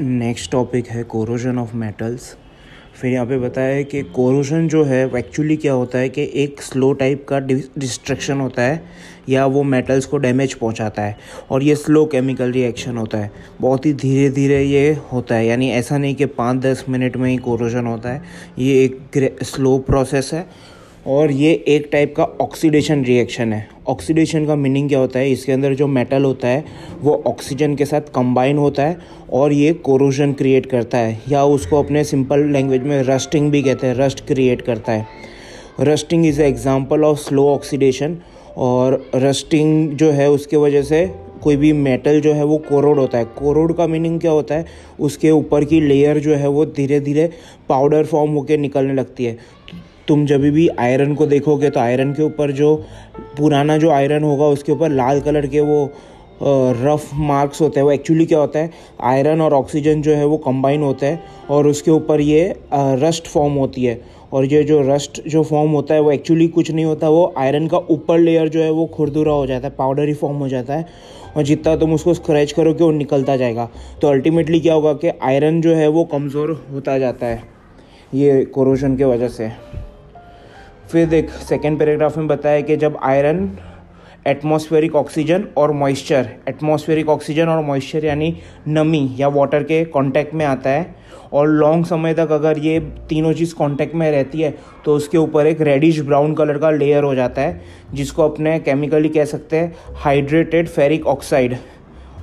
Next topic है corrosion of metals फिर यहाँ पे बताया है कि कोरोजन जो है एक्चुअली क्या होता है कि एक स्लो टाइप का डिस्ट्रक्शन होता है, या वो मेटल्स को डैमेज पहुँचाता है, और ये स्लो केमिकल रिएक्शन होता है। बहुत ही धीरे धीरे ये होता है, यानी ऐसा नहीं कि पाँच दस मिनट में ही कोरोजन होता है। ये एक स्लो प्रोसेस है और ये एक टाइप का ऑक्सीडेशन रिएक्शन है। ऑक्सीडेशन का मीनिंग क्या होता है? इसके अंदर जो मेटल होता है, वो ऑक्सीजन के साथ कंबाइन होता है और ये कोरोजन क्रिएट करता है। या उसको अपने सिंपल लैंग्वेज में रस्टिंग भी कहते हैं। रस्ट क्रिएट करता है। Rusting is a example of slow oxidation और रस्टिंग जो है, उसके वजह से कोई भी मेटल जो है, वो कोरोड होता है। कोरोड का मीनिंग क्या होता है? उसके ऊपर की लेयर जो है, वो धीरे धीरे पाउडर फॉर्म होकर निकलने लगती है। तुम जब भी आयरन को देखोगे तो आयरन के ऊपर जो पुराना जो आयरन होगा, उसके ऊपर लाल कलर के वो रफ मार्क्स होते हैं। वो एक्चुअली क्या होता है? आयरन और ऑक्सीजन जो है वो कंबाइन होता है और उसके ऊपर ये रस्ट फॉर्म होती है। और ये जो रस्ट जो फॉर्म होता है वो एक्चुअली कुछ नहीं होता। वो आयरन का ऊपर लेयर जो है वो खुरदुरा हो जाता है पाउडरी फॉर्म हो जाता है। और जितना तुम उसको स्क्रैच करोगे, वो निकलता जाएगा। तो अल्टीमेटली क्या होगा कि आयरन जो है वो कमज़ोर होता जाता है। ये कोरोजन के वजह से। फिर देख सेकेंड पैराग्राफ में बताया कि जब आयरन एटमॉस्फेरिक ऑक्सीजन और मॉइस्चर एटमॉस्फेरिक ऑक्सीजन और मॉइस्चर यानी नमी या वाटर के कांटेक्ट में आता है, और लॉन्ग समय तक अगर ये तीनों चीज़ कांटेक्ट में रहती है तो उसके ऊपर एक रेडिश ब्राउन कलर का लेयर हो जाता है, जिसको अपने केमिकली कह सकते हैं हाइड्रेटेड फेरिक ऑक्साइड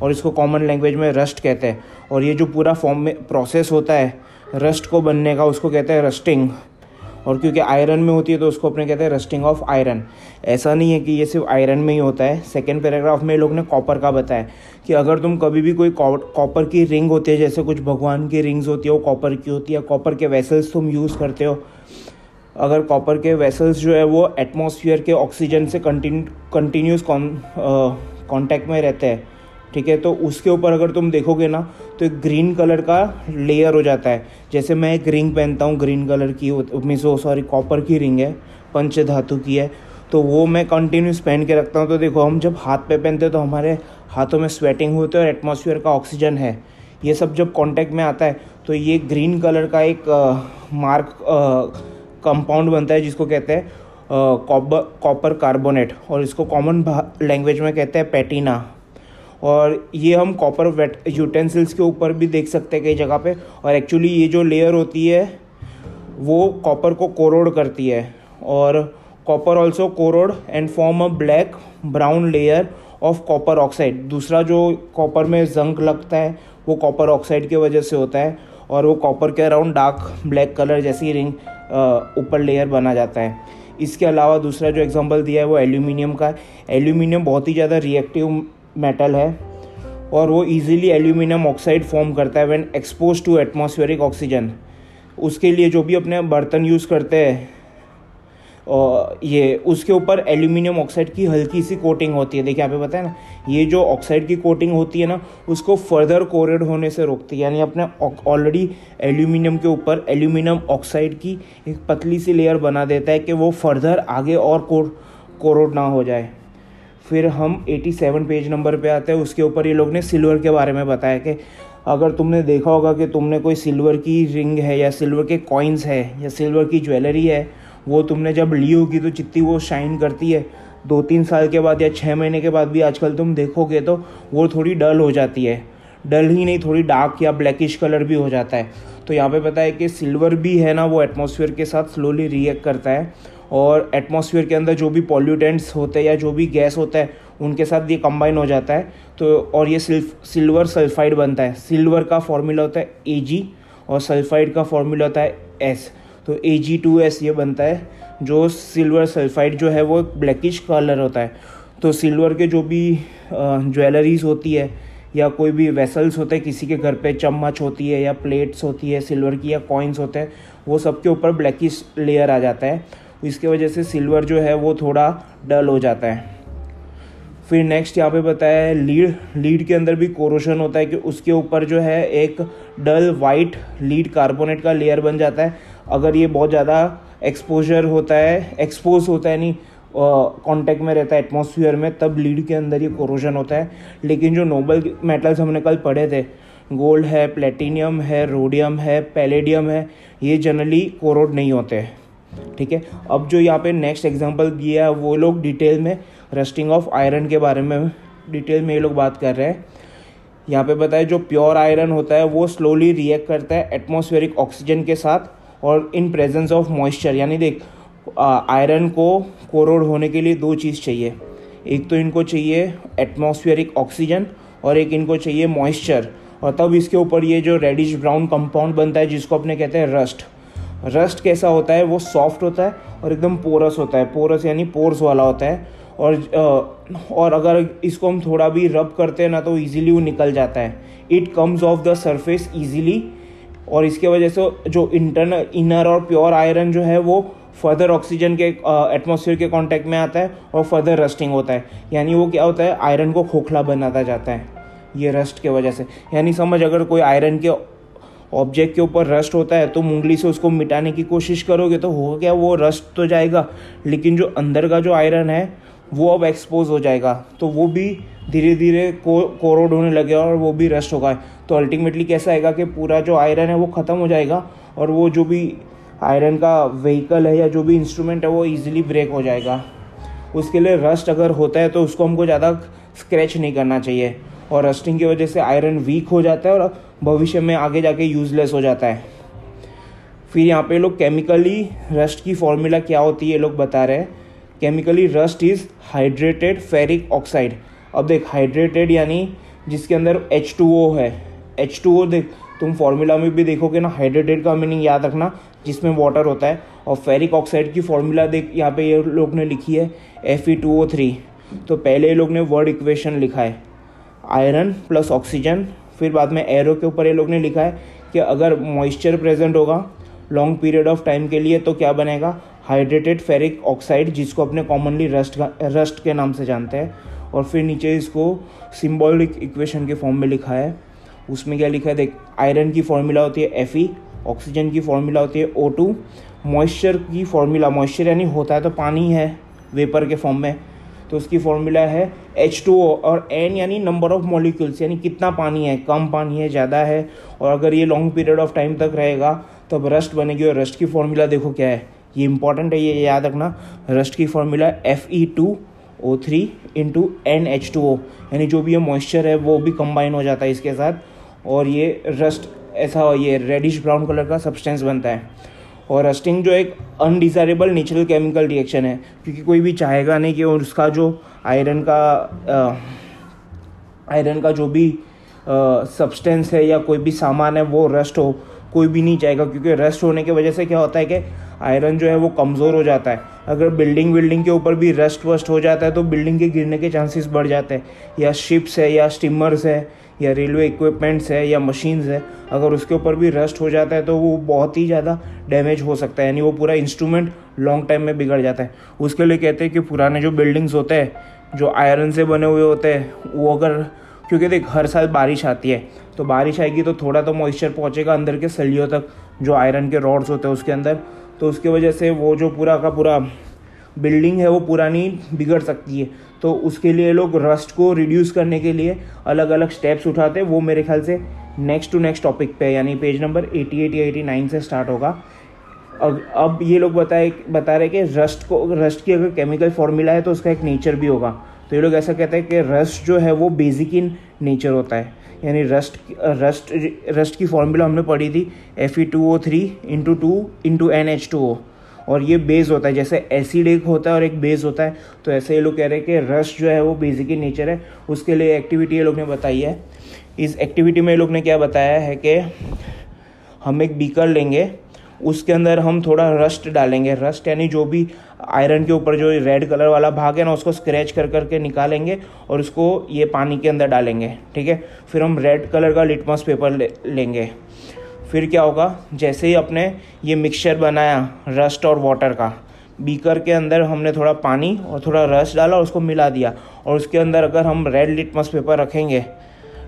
और इसको कॉमन लैंग्वेज में रस्ट कहते हैं। और ये जो पूरा फॉर्म में प्रोसेस होता है रस्ट को बनने का उसको कहते हैं रस्टिंग और क्योंकि आयरन में होती है तो उसको अपने कहते हैं रस्टिंग ऑफ़ आयरन ऐसा नहीं है कि ये सिर्फ़ आयरन में ही होता है. सेकेंड पैराग्राफ में लोग ने कॉपर का बताया कि अगर तुम कभी भी कोई कॉपर की रिंग होती है, जैसे कुछ भगवान की रिंग्स होती है, वो कॉपर की होती है कॉपर के वेसल्स तुम यूज़ करते हो, अगर कॉपर के वेसल्स जो है वो एटमॉस्फेयर के ऑक्सीजन से कंटिन्यू कंटिन्यूस कॉन्टैक्ट में रहते हैं ठीक है? तो उसके ऊपर अगर तुम देखोगे ना तो एक ग्रीन कलर का लेयर हो जाता है। जैसे मैं एक रिंग पहनता हूँ ग्रीन कलर की मीस वो सॉरी कॉपर की रिंग है, पंच धातु की है। तो वो मैं कंटिन्यूस पहन के रखता हूँ। तो देखो, हम जब हाथ पे पहनते हैं तो हमारे हाथों में स्वेटिंग होती है और एटमोसफियर का ऑक्सीजन है। ये सब जब कांटेक्ट में आता है तो ये ग्रीन कलर का एक मार्क कंपाउंड बनता है, जिसको कहते हैं कॉपर कॉपर कार्बोनेट और इसको कॉमन लैंग्वेज में कहते हैं पैटिना और ये हम कॉपर वेट यूटेंसिल्स के ऊपर भी देख सकते हैं कई जगह पे। और एक्चुअली ये जो लेयर होती है, वो कॉपर को कोरोड करती है। और copper also corrode and form a black brown layer of copper oxide दूसरा जो कॉपर में जंक लगता है, वो कॉपर ऑक्साइड की वजह से होता है। और वो कॉपर के अराउंड डार्क ब्लैक कलर जैसी रिंग ऊपर लेयर बना जाता है। इसके अलावा दूसरा जो एग्जांपल दिया है, वो एल्यूमिनियम का एल्यूमिनियम बहुत ही ज़्यादा रिएक्टिव मेटल है और वो इजीली एल्यूमिनियम ऑक्साइड फॉर्म करता है when expose to atmospheric oxygen उसके लिए जो भी अपने बर्तन यूज़ करते हैं और ये, उसके ऊपर एल्यूमिनियम ऑक्साइड की हल्की सी कोटिंग होती है। देखिए यहाँ पे बताए ना, ये जो ऑक्साइड की कोटिंग होती है ना, उसको फर्दर कोरेड होने से रोकती है। यानी अपने ऑलरेडी एल्यूमिनियम के ऊपर एल्यूमिनियम ऑक्साइड की एक पतली सी लेयर बना देता है कि वो फर्दर आगे और कोर कोरोड ना हो जाए। फिर हम 87 पेज नंबर पे आते हैं। उसके ऊपर ये लोग ने सिल्वर के बारे में बताया कि अगर तुमने देखा होगा कि तुमने कोई सिल्वर की रिंग है या सिल्वर के कॉइन्स है या सिल्वर की ज्वेलरी है, वो तुमने जब ली होगी तो जितनी वो शाइन करती है। दो तीन साल के बाद या छः महीने के बाद भी आजकल तुम देखोगे तो वो थोड़ी डल हो जाती है। डल ही नहीं, थोड़ी डार्क या ब्लैकिश कलर भी हो जाता है। तो यहाँ पे पता है कि सिल्वर भी है ना, वो एटमॉस्फेयर के साथ स्लोली रिएक्ट करता है। और एटमॉस्फेयर के अंदर जो भी पॉल्यूटेंट्स होते हैं या जो भी गैस होता है, उनके साथ ये कंबाइन हो जाता है। तो और ये सिल्फ, सिल्वर सल्फाइड बनता है। सिल्वर का फॉर्मूला होता है एजी और सल्फाइड का फॉर्मूला होता है एस तो ए जी टू एस ये बनता है, जो सिल्वर सल्फाइड जो है वो ब्लैकिश कलर होता है। तो सिल्वर के जो भी ज्वेलरीज होती है या कोई भी वेसल्स होते हैं, किसी के घर पे चम्मच होती है या प्लेट्स होती है सिल्वर की या कॉइन्स होते हैं, वो सबके ऊपर ब्लैकिश लेयर आ जाता है। इसके वजह से सिल्वर जो है वो थोड़ा डल हो जाता है। फिर नेक्स्ट यहाँ पे बताया है, लीड लीड के अंदर भी कोरोशन होता है कि उसके ऊपर जो है एक डल वाइट लीड कार्बोनेट का लेयर बन जाता है। अगर ये बहुत ज़्यादा एक्सपोजर होता है एक्सपोज होता है नहीं कांटेक्ट में रहता है एटमॉस्फेयर में, तब लीड के अंदर ये कोरोजन होता है। लेकिन जो नोबल मेटल्स हमने कल पढ़े थे गोल्ड है प्लेटिनियम है रोडियम है पैलेडियम है, ये जनरली कोरोड नहीं होते। ठीक है? अब जो यहाँ पे नेक्स्ट एग्जांपल दिया है, वो लोग डिटेल में रस्टिंग ऑफ़ आयरन के बारे में डिटेल में ये लोग बात कर रहे हैं। यहाँ पे बताया, जो प्योर आयरन होता है, वो स्लोली रिएक्ट करता है एटमॉस्फेरिक ऑक्सीजन के साथ और इन प्रेजेंस ऑफ़ मॉइस्चर यानी देख आयरन को कोरोड होने के लिए दो चीज़ चाहिए। एक तो इनको चाहिए एटमॉस्फेरिक ऑक्सीजन और एक इनको चाहिए मॉइस्चर और तब इसके ऊपर ये जो रेडिश ब्राउन कंपाउंड बनता है, जिसको अपने कहते हैं रस्ट रस्ट कैसा होता है, वो सॉफ्ट होता है और एकदम पोरस होता है। पोरस यानी पोर्स वाला होता है। और और अगर इसको हम थोड़ा भी रब करते हैं ना तो इजीली वो निकल जाता है। It comes off the surface easily और इसके वजह से जो इंटरनल इनर और प्योर आयरन जो है वो फर्दर ऑक्सीजन के एटमोसफियर के कांटेक्ट में आता है और फर्दर रस्टिंग होता है। यानी वो क्या होता है आयरन को खोखला बनाता जाता है। ये रस्ट के वजह से। यानी समझ, अगर कोई आयरन के ऑब्जेक्ट के ऊपर रस्ट होता है तो उंगली से उसको मिटाने की कोशिश करोगे तो होगा क्या? वो रस्ट तो जाएगा, लेकिन जो अंदर का जो आयरन है, वो अब एक्सपोज हो जाएगा। तो वो भी धीरे धीरे को कोरोड होने लगेगा और वो भी रस्ट होगा। तो अल्टीमेटली कैसा आएगा कि पूरा जो आयरन है वो ख़त्म हो जाएगा और वो जो भी आयरन का व्हीकल है या जो भी इंस्ट्रूमेंट है वो ईजिली ब्रेक हो जाएगा। उसके लिए रस्ट अगर होता है तो उसको हमको ज़्यादा स्क्रैच नहीं करना चाहिए। और रस्टिंग की वजह से आयरन वीक हो जाता है और भविष्य में आगे जाके यूजलेस हो जाता है। फिर यहाँ पे लोग केमिकली रस्ट की फॉर्मूला क्या होती है ये लोग बता रहे हैं। Chemically rust is hydrated ferric oxide अब देख हाइड्रेटेड यानी जिसके अंदर एच टू ओ है। एच टू ओ देख, तुम फॉर्मूला में भी देखोगे ना हाइड्रेटेड का मीनिंग याद रखना, जिसमें वाटर होता है। और फेरिक ऑक्साइड की फॉर्मूला देख, यहाँ पे ये लोग ने लिखी है F E two O three तो पहले ये लोग ने वर्ड इक्वेशन लिखा है। आयरन प्लस ऑक्सीजन फिर बाद में एरो के ऊपर ये लोग ने लिखा है कि अगर मॉइस्चर प्रेजेंट होगा लॉन्ग पीरियड ऑफ़ टाइम के लिए तो क्या बनेगा? हाइड्रेटेड फेरिक ऑक्साइड जिसको अपने कॉमनली रस्ट रस्ट के नाम से जानते हैं। और फिर नीचे इसको सिम्बॉलिक इक्वेशन के फॉर्म में लिखा है। उसमें क्या लिखा है? देख आयरन की फॉर्मूला होती है एफ़ ऑक्सीजन की फॉर्मूला होती है ओ टू मॉइस्चर की फॉर्मूला मॉइस्चर यानी होता है तो पानी है वेपर के फॉर्म में। तो उसकी फॉर्मूला है एच टू ओ और एन यानी नंबर ऑफ़ मॉलिक्यूल्स यानी कितना पानी है, कम पानी है, ज़्यादा है। और अगर ये लॉन्ग पीरियड ऑफ़ टाइम तक रहेगा तब रस्ट बनेगी और रस्ट की फॉर्मूला देखो क्या है। ये इंपॉर्टेंट है, ये याद रखना। रस्ट की formula F E two O three into N H two O यानी जो भी ये मॉइस्चर है, वो भी कंबाइन हो जाता है इसके साथ। और ये रस्ट ऐसा, ये रेडिश ब्राउन कलर का सब्सटेंस बनता है। और रस्टिंग जो एक अनडिज़ायरेबल नेचुरल केमिकल रिएक्शन है, क्योंकि कोई भी चाहेगा नहीं कि उसका जो आयरन का आयरन का जो भी सब्सटेंस है या कोई भी सामान है, वो रस्ट हो, कोई भी नहीं चाहेगा, क्योंकि रस्ट होने की वजह से क्या होता है कि आयरन जो है वो कमज़ोर हो जाता है। अगर बिल्डिंग विल्डिंग के ऊपर भी रस्ट वस्ट हो जाता है तो बिल्डिंग के गिरने के चांसेस बढ़ जाते हैं। या शिप्स है, या स्टीमर्स है या रेलवे इक्विपमेंट्स है या मशीन्स है, अगर उसके ऊपर भी रस्ट हो जाता है तो वो बहुत ही ज़्यादा डैमेज हो सकता है, यानी वो पूरा इंस्ट्रूमेंट लॉन्ग टाइम में बिगड़ जाता है। उसके लिए कहते हैं कि पुराने जो बिल्डिंग्स होते हैं, जो आयरन से बने हुए होते हैं, वो अगर, क्योंकि देख, हर साल बारिश आती है तो बारिश आएगी तो थोड़ा तो मॉइस्चर पहुँचेगा अंदर के सलियों तक, जो आयरन के रॉड्स होते हैं उसके अंदर तो उसकी वजह से वो जो पूरा का पूरा बिल्डिंग है, वो पुरानी बिगड़ सकती है। तो उसके लिए लोग रस्ट को रिड्यूस करने के लिए अलग अलग स्टेप्स उठाते हैं, वो मेरे ख्याल से नेक्स्ट टू नेक्स्ट टॉपिक पे, यानी पेज नंबर 88 या 89 से स्टार्ट होगा। अब अब ये लोग बताए, बता रहे कि रस्ट को रस्ट की अगर केमिकल फॉर्मूला है तो उसका एक नेचर भी होगा। तो ये लोग ऐसा कहते हैं कि रस्ट जो है वो बेसिक इन नेचर होता है। यानी रस्ट रस्ट रस्ट की फॉर्मूला हमने पढ़ी थी F E two O three into two into N H two O और ये बेस होता है जैसे एसिड एक होता है और एक बेस होता है तो ऐसे ये लोग कह रहे हैं कि रस जो है वो बेसिक ही नेचर है। उसके लिए एक्टिविटी ये लोग ने बताई है। इस एक्टिविटी में ये लोग ने क्या बताया है कि हम एक बीकर लेंगे उसके अंदर हम थोड़ा रस्ट डालेंगे। रस्ट यानी जो भी आयरन के ऊपर जो रेड कलर वाला भाग है ना उसको स्क्रैच कर करके निकालेंगे और उसको ये पानी के अंदर डालेंगे ठीक है? फिर हम रेड कलर का लिटमस पेपर ले, लेंगे। फिर क्या होगा? जैसे ही अपने ये मिक्सचर बनाया रस्ट और वाटर का बीकर के अंदर हमने थोड़ा पानी और थोड़ा रस डाला और उसको मिला दिया। और उसके अंदर अगर हम रेड लिटमस पेपर रखेंगे,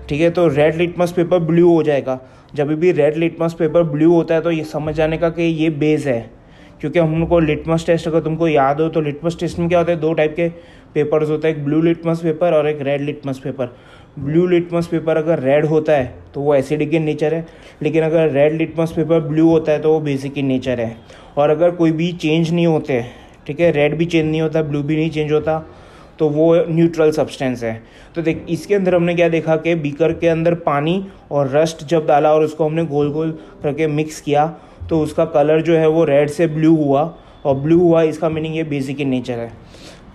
ठीक है तो रेड लिटमस पेपर ब्लू हो जाएगा। जब भी रेड लिटमस पेपर ब्लू होता है तो ये समझ जाने का कि ये बेस है। क्योंकि हम लोग को लिटमस टेस्ट अगर तुमको याद हो तो लिटमस टेस्ट में क्या होता है? दो टाइप के पेपर्स होते हैं, एक ब्लू लिटमस पेपर और एक red litmus paper blue litmus paper अगर रेड होता है तो वो एसिडिक इन नेचर है। लेकिन अगर रेड लिटमस पेपर ब्लू होता है तो वो बेसिक इन नेचर है। और अगर कोई भी चेंज नहीं होते, ठीक है रेड भी चेंज नहीं होता ब्लू भी नहीं चेंज होता तो वो न्यूट्रल सब्सटेंस है। तो देख, इसके अंदर हमने क्या देखा कि बीकर के अंदर पानी और रस्ट जब डाला और उसको हमने गोल गोल करके मिक्स किया तो उसका कलर जो है वो रेड से ब्लू हुआ। और ब्लू हुआ, इसका मीनिंग ये बेसिक इन नेचर है।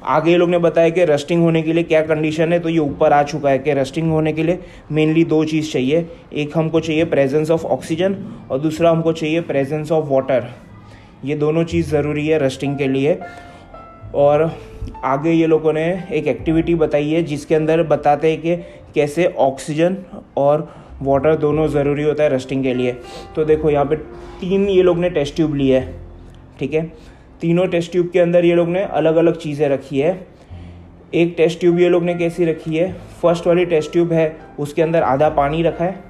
आगे ये लोग ने बताया कि रस्टिंग होने के लिए क्या कंडीशन है तो ये ऊपर आ चुका है कि रस्टिंग होने के लिए मेनली दो चीज़ चाहिए। एक हमको चाहिए प्रेजेंस ऑफ़ ऑक्सीजन और दूसरा हमको चाहिए प्रेजेंस ऑफ़ वाटर ये दोनों चीज़ ज़रूरी है रस्टिंग के लिए। और आगे ये लोगों ने एक एक्टिविटी बताई है, जिसके अंदर बताते हैं कि कैसे ऑक्सीजन और वाटर दोनों ज़रूरी होता है रस्टिंग के लिए। तो देखो, यहाँ पे तीन ये लोग ने टेस्ट ट्यूब लिया है, ठीक है? तीनों टेस्ट ट्यूब के अंदर ये लोग ने अलग अलग चीज़ें रखी है। एक टेस्ट ट्यूब ये लोग ने कैसी रखी है? फ़र्स्ट वाली टेस्ट ट्यूब है, उसके अंदर आधा पानी रखा है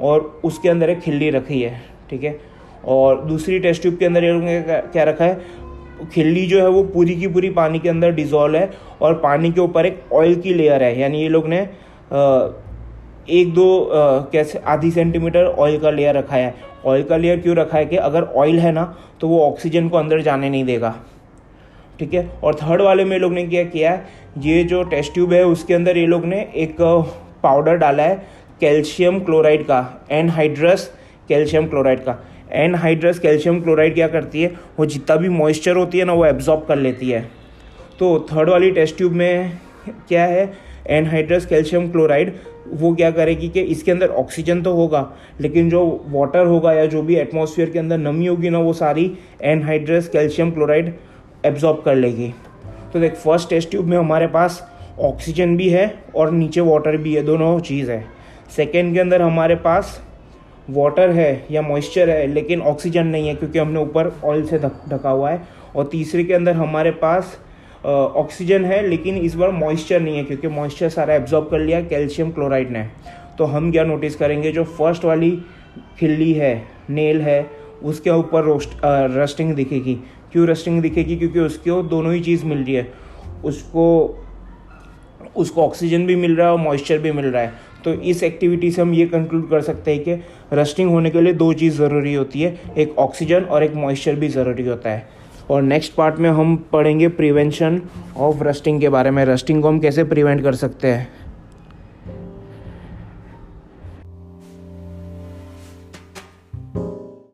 और उसके अंदर एक खिल्ली रखी है, ठीक है? और दूसरी टेस्ट ट्यूब के अंदर ये लोग ने क्या रखा है? खिल्ली जो है वो पूरी की पूरी पानी के अंदर डिजोल्व है और पानी के ऊपर एक ऑयल की लेयर है, यानी ये लोग ने एक दो कैसे, आधी सेंटीमीटर ऑयल का लेयर रखा है। ऑयल का लेयर क्यों रखा है कि अगर ऑयल है ना तो वो ऑक्सीजन को अंदर जाने नहीं देगा। ठीक है? और थर्ड वाले में लोग ने क्या किया है? ये जो टेस्ट ट्यूब है, उसके अंदर ये लोग ने एक पाउडर डाला है कैल्शियम क्लोराइड का एनहाइड्रस कैल्शियम क्लोराइड का। एनहाइड्रस कैल्शियम क्लोराइड क्या करती है? वो जितना भी मॉइस्चर होती है ना, वो एब्जॉर्ब कर लेती है। तो थर्ड वाली टेस्ट ट्यूब में क्या है? एनहाइड्रस कैल्शियम क्लोराइड वो क्या करेगी कि इसके अंदर ऑक्सीजन तो होगा, लेकिन जो वाटर होगा या जो भी एटमॉस्फेयर के अंदर नमी होगी ना, वो सारी एनहाइड्रस कैल्शियम क्लोराइड एब्जॉर्ब कर लेगी। तो देख फ़र्स्ट टेस्ट ट्यूब में हमारे पास ऑक्सीजन भी है और नीचे वाटर भी है, दोनों चीज़ है। सेकेंड के अंदर हमारे पास वाटर है या मॉइस्चर है, लेकिन ऑक्सीजन नहीं है, क्योंकि हमने ऊपर ऑयल से ढका हुआ है। और तीसरे के अंदर हमारे पास ऑक्सीजन है, लेकिन इस बार मॉइस्चर नहीं है, क्योंकि मॉइस्चर सारा एब्जॉर्ब कर लिया कैल्शियम क्लोराइड ने। तो हम क्या नोटिस करेंगे, जो फ़र्स्ट वाली खिल्ली है नेल है, उसके ऊपर रोस्ट रस्टिंग दिखेगी। क्यों रस्टिंग दिखेगी? क्योंकि उसको दोनों ही चीज़ मिल रही है। उसको उसको ऑक्सीजन भी मिल रहा है और मॉइस्चर भी मिल रहा है। तो इस एक्टिविटी से हम ये कंक्लूड कर सकते हैं कि रस्टिंग होने के लिए दो चीज़ ज़रूरी होती है, एक ऑक्सीजन और एक मॉइस्चर भी ज़रूरी होता है। और नेक्स्ट पार्ट में हम पढ़ेंगे प्रिवेंशन ऑफ़ रस्टिंग के बारे में। रस्टिंग को हम कैसे प्रिवेंट कर सकते हैं?